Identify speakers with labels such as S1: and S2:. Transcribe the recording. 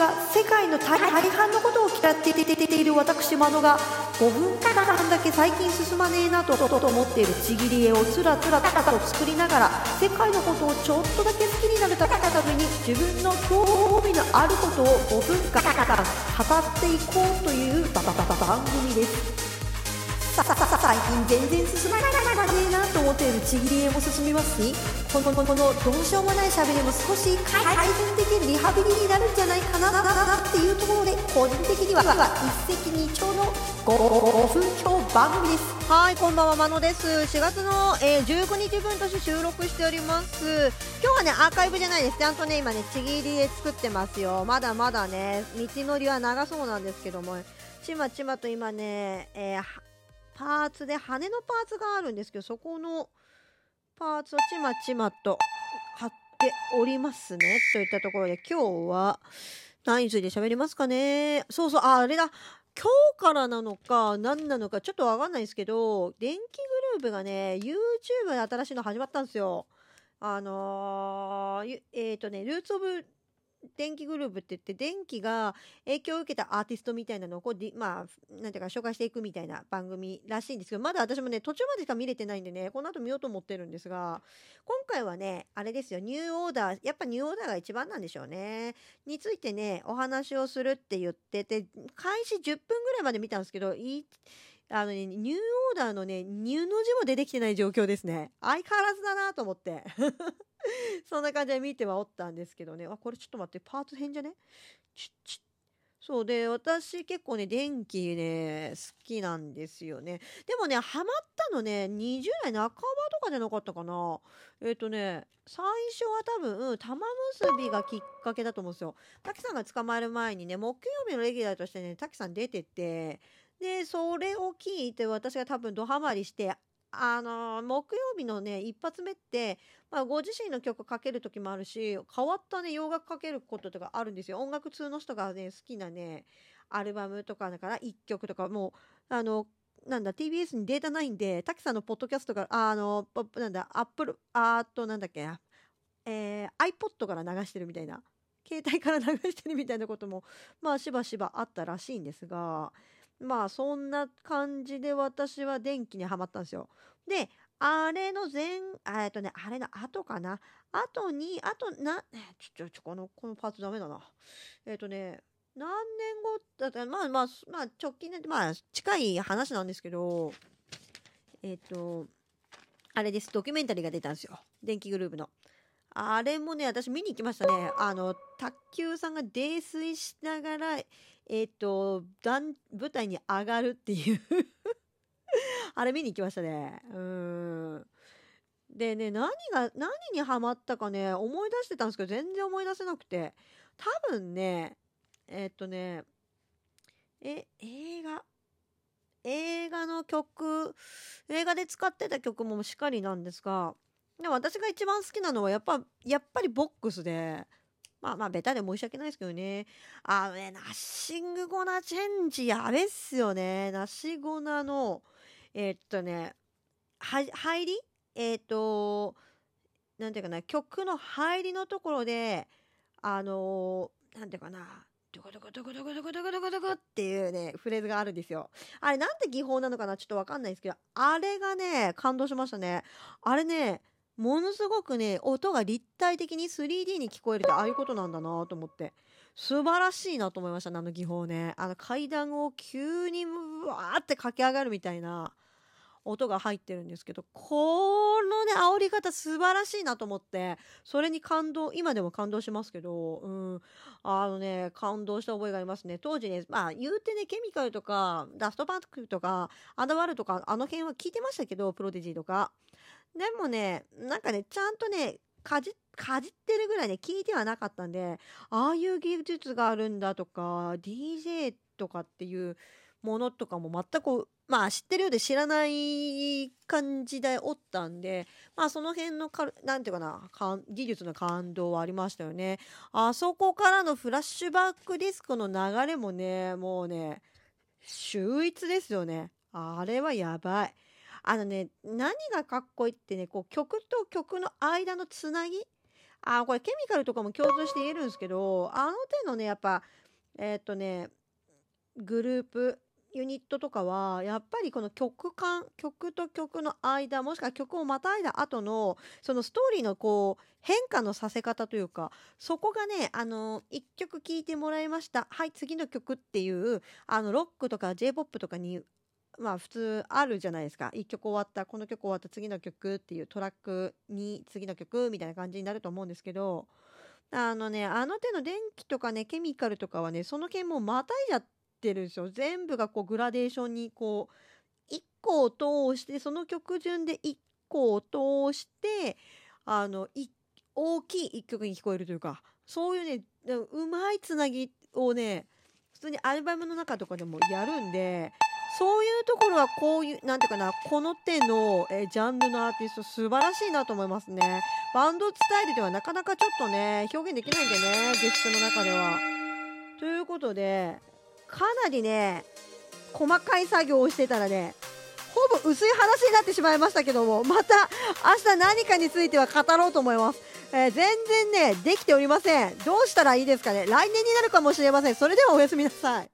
S1: は世界の大半のことを嫌って出ている私マノが5分間だけ最近進まねえなと思っているちぎり絵をつらつらと作りながら世界のことをちょっとだけ好きになるために自分の興味のあることを5分間語っていこうという番組です。さささ最近全然進まないなと思っているちぎり絵も進みますしこのこのどうしようもないしゃべりも少し改善できるリハビリになるんじゃないかなっていうところで個人的には一石二鳥の5分強番組です。
S2: はいこんばんはまのです。4月の、えー、19日分として収録しております。今日はねアーカイブじゃないです。ちゃんとね今ねちぎり絵作ってますよ。まだまだね道のりは長そうなんですけどもちまちまと今ね、えーパーツで羽のパーツがあるんですけどそこのパーツをちまちまと貼っておりますね。といったところで今日は何について喋りますかね。そうそう。ああれだ。今日からなのか何なのかちょっとわかんないですけど電気グループがね YouTube で新しいの始まったんですよ。あのー、えっ、ー、とねルーツオブ電気グループって言って電気が影響を受けたアーティストみたいなのをこうまあなんていうか紹介していくみたいな番組らしいんですけどまだ私もね途中までしか見れてないんでねこの後見ようと思ってるんですが今回はねあれですよニューオーダーやっぱニューオーダーが一番なんでしょうねについてねお話をするって言ってて開始10分ぐらいまで見たんですけどいあのね、ニューオーダーのね、ニューの字も出てきてない状況ですね。相変わらずだなと思って。そんな感じで見てはおったんですけどね。あ、これちょっと待って、パーツ変じゃね？ちちそうで、私結構ね、電気ね、好きなんですよね。でもね、ハマったのね、20代半ばとかじゃなかったかな。えっ、ー、とね、最初は多分、玉結びがきっかけだと思うんですよ。滝さんが捕まえる前にね、木曜日のレギュラーとしてね、滝さん出てて、で、それを聞いて私が多分ドハマりして、あの木曜日のね一発目って、まあ、ご自身の曲かける時もあるし変わったね洋楽かけることとかあるんですよ。音楽通の人がね好きなねアルバムとかだから1曲とかもうあのなんだ TBS にデータないんで滝さんのポッドキャストがあのなんだアップルあとなんだっけえー、iPod から流してるみたいな携帯から流してるみたいなこともまあしばしばあったらしいんですがまあそんな感じで私は電気にはまったんですよ。で、あれの前、えっとね、あれの後かな。後に、あと、な、ちょ、ちょ、ちょ、この、このパーツダメだな。えっ、とね、何年後だったら、まあまあ、まあ、直近で、まあ、近い話なんですけど、えっ、と、あれです、ドキュメンタリーが出たんですよ。電気グループの。あれもね、私見に行きましたね。あの、卓球さんが泥酔しながら、えっ、ー、と、舞台に上がるっていう あれ見に行きましたね。うん。でね、何が、何にハマったかね、思い出してたんですけど、全然思い出せなくて、多分ね、えっ、ー、とね、え、映画、映画の曲、映画で使ってた曲もしっかりなんですが、でも私が一番好きなのはやっぱ、やっぱりボックスで、まあまあ、ベタで申し訳ないですけどね。あのね、ナッシングゴナチェンジ、やべっすよね。ナシゴナの、えー、っとね、は、入り？えー、っと、なんていうかな、曲の入りのところで、あのー、なんていうかな、ドコドコドコドコドコドコドコドコっていうね、フレーズがあるんですよ。あれなんて技法なのかな？ちょっとわかんないですけど、あれがね、感動しましたね。あれね、ものすごくね音が立体的に 3D に聞こえるってああいうことなんだなと思って。素晴らしいなと思いましたあの技法ね。あの階段を急にうわーって駆け上がるみたいな音が入ってるんですけどこのね煽り方素晴らしいなと思って。それに感動今でも感動しますけどうん。あのね感動した覚えがありますね。当時ねまあ言うてねケミカルとかダストパンクとかアダワルとかあの辺は聞いてましたけどプロデジーとか。でもね、なんかね、ちゃんとね、かじ、かじってるぐらいね、聞いてはなかったんで、ああいう技術があるんだとか、DJ とかっていうものとかも全く、まあ知ってるようで知らない感じでおったんで、まあその辺のか、なんていうかな、か技術の感動はありましたよね。あそこからのフラッシュバックディスコの流れもね、もうね、秀逸ですよね。あれはやばい。あのね、何がかっこいいってね、こう曲と曲の間のつなぎ？あこれケミカルとかも共通して言えるんですけどあの手のねやっぱえーっとねグループユニットとかはやっぱりこの曲間曲と曲の間もしくは曲をまたいだ後のそのストーリーのこう変化のさせ方というかそこがねあの1曲聴いてもらいました。はい次の曲っていうあのロックとか j p o p とかにまあ普通あるじゃないですか。1曲終わったこの曲終わった次の曲っていうトラックに次の曲みたいな感じになると思うんですけどあのねあの手の電気とかねケミカルとかはねその辺もまたいじゃってるんですよ。全部がこうグラデーションにこう1個を通してその曲順で1個を通してあの大きい1曲に聞こえるというかそういうねうまいつなぎをね普通にアルバムの中とかでもやるんでそういうところはこういうなんていうかなこの手の、えジャンルのアーティスト素晴らしいなと思いますね。バンドスタイルではなかなかちょっとね表現できないんでねディスクの中では。ということでかなりね細かい作業をしてたらねほぼ薄い話になってしまいましたけどもまた明日何かについては語ろうと思います、えー全然ねできておりません。どうしたらいいですかね。来年になるかもしれません。それではおやすみなさい。